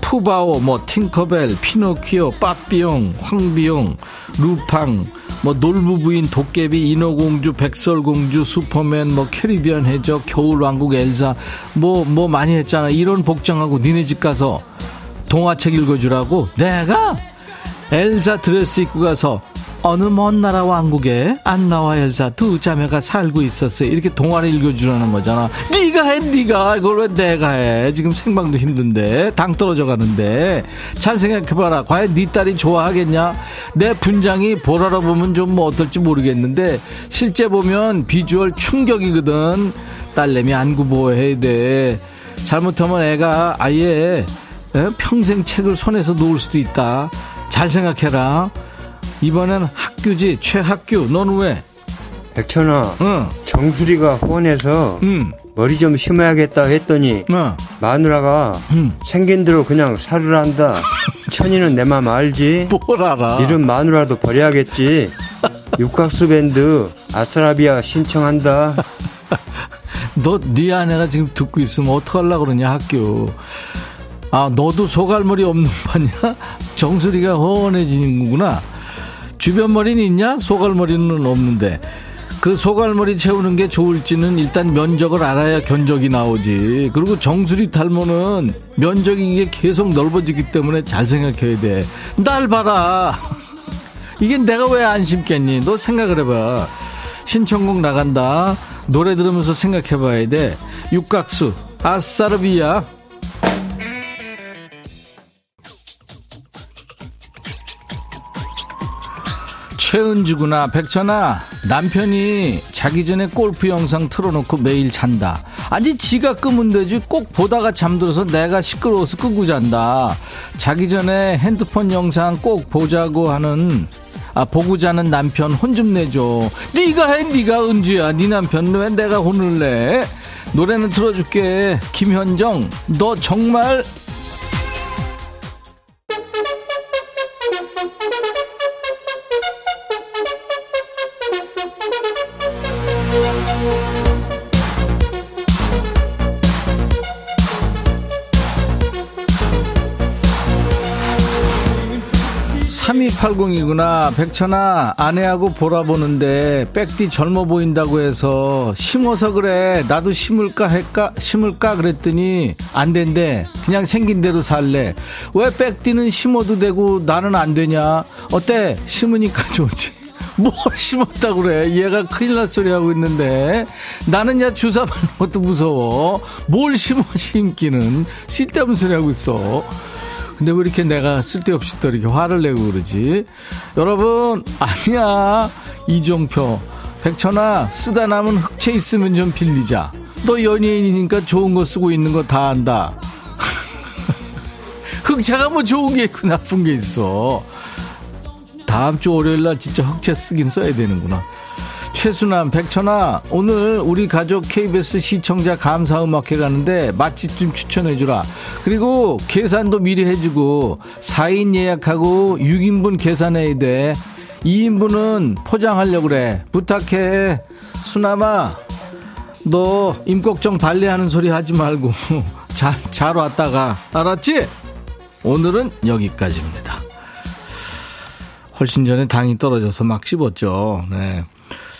푸바오, 뭐 팅커벨, 피노키오, 빠삐용, 황비홍, 루팡, 뭐 놀부부인 도깨비, 인어공주, 백설공주, 슈퍼맨, 뭐 캐리비안 해적, 겨울왕국 엘사, 뭐뭐 뭐 많이 했잖아. 이런 복장하고 니네 집 가서 동화책 읽어주라고 내가 엘사 드레스 입고 가서 어느 먼 나라 왕국에 안나와 엘사 두 자매가 살고 있었어요. 이렇게 동화를 읽어주라는 거잖아. 네가 해, 네가 이걸 왜 내가 해? 지금 생방도 힘든데 당 떨어져 가는데 잘 생각해봐라. 과연 네 딸이 좋아하겠냐? 내 분장이 보라로 보면 좀 뭐 어떨지 모르겠는데 실제 보면 비주얼 충격이거든. 딸내미 안구 보호해야 돼. 잘못하면 애가 아예 평생 책을 손에서 놓을 수도 있다. 잘 생각해라. 이번엔 학교지 최학교 넌 왜? 백천아 응. 정수리가 훤해서 응. 머리 좀 심어야겠다 했더니 응. 마누라가 생긴 대로 그냥 살을 한다 천이는 내 맘 알지? 뭘 알아 이런 마누라도 버려야겠지 육각수 밴드 아스라비아 신청한다 너네 아내가 지금 듣고 있으면 어떡하려고 그러냐 학교 아 너도 소갈머리 없는 판이야? 정수리가 훤해지는구나 주변 머리는 있냐? 소갈머리는 없는데. 그 소갈머리 채우는 게 좋을지는 일단 면적을 알아야 견적이 나오지. 그리고 정수리 탈모는 면적이 이게 계속 넓어지기 때문에 잘 생각해야 돼. 날 봐라. 이게 내가 왜 안 심겠니? 너 생각을 해봐. 신청곡 나간다. 노래 들으면서 생각해 봐야 돼. 육각수, 아싸르비야. 최은주구나 백천아. 남편이 자기 전에 골프 영상 틀어놓고 매일 잔다. 아니 지가 끄면 되지. 꼭 보다가 잠들어서 내가 시끄러워서 끄고 잔다. 자기 전에 핸드폰 영상 꼭 보자고 하는 아 보고 자는 남편 혼 좀 내줘. 네가 해 네가 은주야. 네 남편 왜 내가 혼을 내? 노래는 틀어줄게. 김현정 너 정말 (3280이구나) 백천아 아내하고 보라 보는데 백디 젊어 보인다고 해서 심어서 그래. 나도 심을까 할까? 심을까? 그랬더니 안 된대. 그냥 생긴 대로 살래. 왜 백디는 심어도 되고 나는 안 되냐? 어때? 심으니까 좋지. 뭘 심었다 그래? 얘가 큰일 날 소리 하고 있는데. 나는 야 주사 맞는 것도 무서워. 뭘 심어 심기는. 쓸데없는 소리 하고 있어 근데 왜 이렇게 내가 쓸데없이 또 이렇게 화를 내고 그러지? 여러분 아니야. 이종표 백천아 쓰다 남은 흑채 있으면 좀 빌리자. 너 연예인이니까 좋은 거 쓰고 있는 거 다 안다. 흑채가 뭐 좋은 게 있고 나쁜 게 있어. 다음 주 월요일 날 진짜 흑채 쓰긴 써야 되는구나. 최순남, 백천아, 오늘 우리 가족 KBS 시청자 감사 음악회 가는데 맛집 좀 추천해주라. 그리고 계산도 미리 해주고 4인 예약하고 6인분 계산해야 돼. 2인분은 포장하려고 그래. 부탁해. 수남아, 너 임꺽정 발레하는 소리 하지 말고 잘, 잘 왔다가. 알았지? 오늘은 여기까지입니다. 훨씬 전에 당이 떨어져서 막 씹었죠. 네.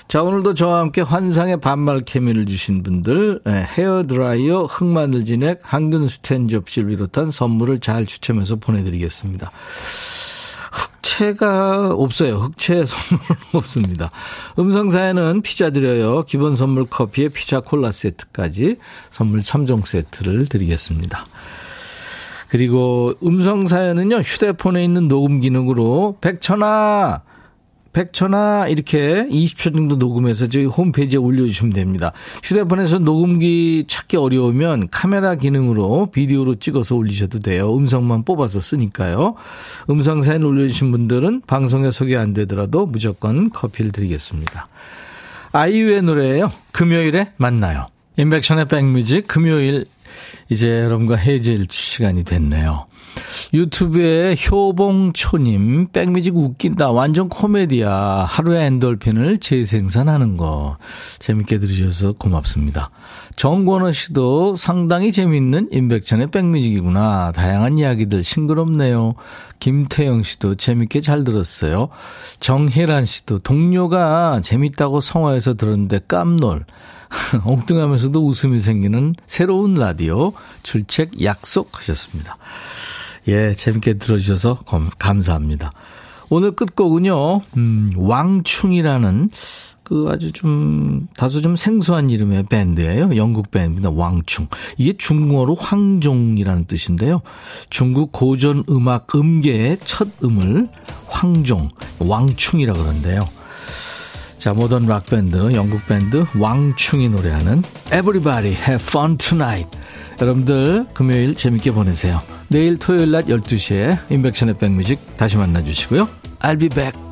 자, 오늘도 저와 함께 환상의 반말 케미를 주신 분들, 네, 헤어 드라이어, 흑마늘 진액, 항균 스텐 접시를 비롯한 선물을 잘 추첨해서 보내드리겠습니다. 흑채가 없어요. 흑채 선물은 없습니다. 음성사에는 피자 드려요. 기본 선물 커피에 피자 콜라 세트까지 선물 3종 세트를 드리겠습니다. 그리고 음성사연은요, 휴대폰에 있는 녹음 기능으로 백천아, 백천아 이렇게 20초 정도 녹음해서 저희 홈페이지에 올려주시면 됩니다. 휴대폰에서 녹음기 찾기 어려우면 카메라 기능으로 비디오로 찍어서 올리셔도 돼요. 음성만 뽑아서 쓰니까요. 음성 사연 올려주신 분들은 방송에 소개 안 되더라도 무조건 커피를 드리겠습니다. 아이유의 노래예요. 금요일에 만나요. 인백션의 백뮤직 금요일 이제 여러분과 헤어질 시간이 됐네요. 유튜브에 효봉초님, 백뮤직 웃긴다. 완전 코미디야. 하루의 엔돌핀을 재생산하는 거. 재밌게 들으셔서 고맙습니다. 정권호 씨도 상당히 재밌는 임백천의 백뮤직이구나. 다양한 이야기들 싱그럽네요. 김태영 씨도 재밌게 잘 들었어요. 정혜란 씨도 동료가 재밌다고 성화해서 들었는데 깜놀. 엉뚱하면서도 웃음이 생기는 새로운 라디오 출첵 약속하셨습니다. 예, 재밌게 들어주셔서 감사합니다. 오늘 끝곡은요, 음, 왕충이라는 그 아주 좀 다소 좀 생소한 이름의 밴드예요. 영국 밴드입니다. 왕충. 이게 중국어로 황종이라는 뜻인데요. 중국 고전 음악 음계의 첫 음을 황종, 왕충이라 그러는데요. 자, 모던 락 밴드, 영국 밴드 왕충이 노래하는 Everybody Have Fun Tonight. 여러분들 금요일 재밌게 보내세요. 내일 토요일 낮 12시에 인백션의 백뮤직 다시 만나주시고요. I'll be back.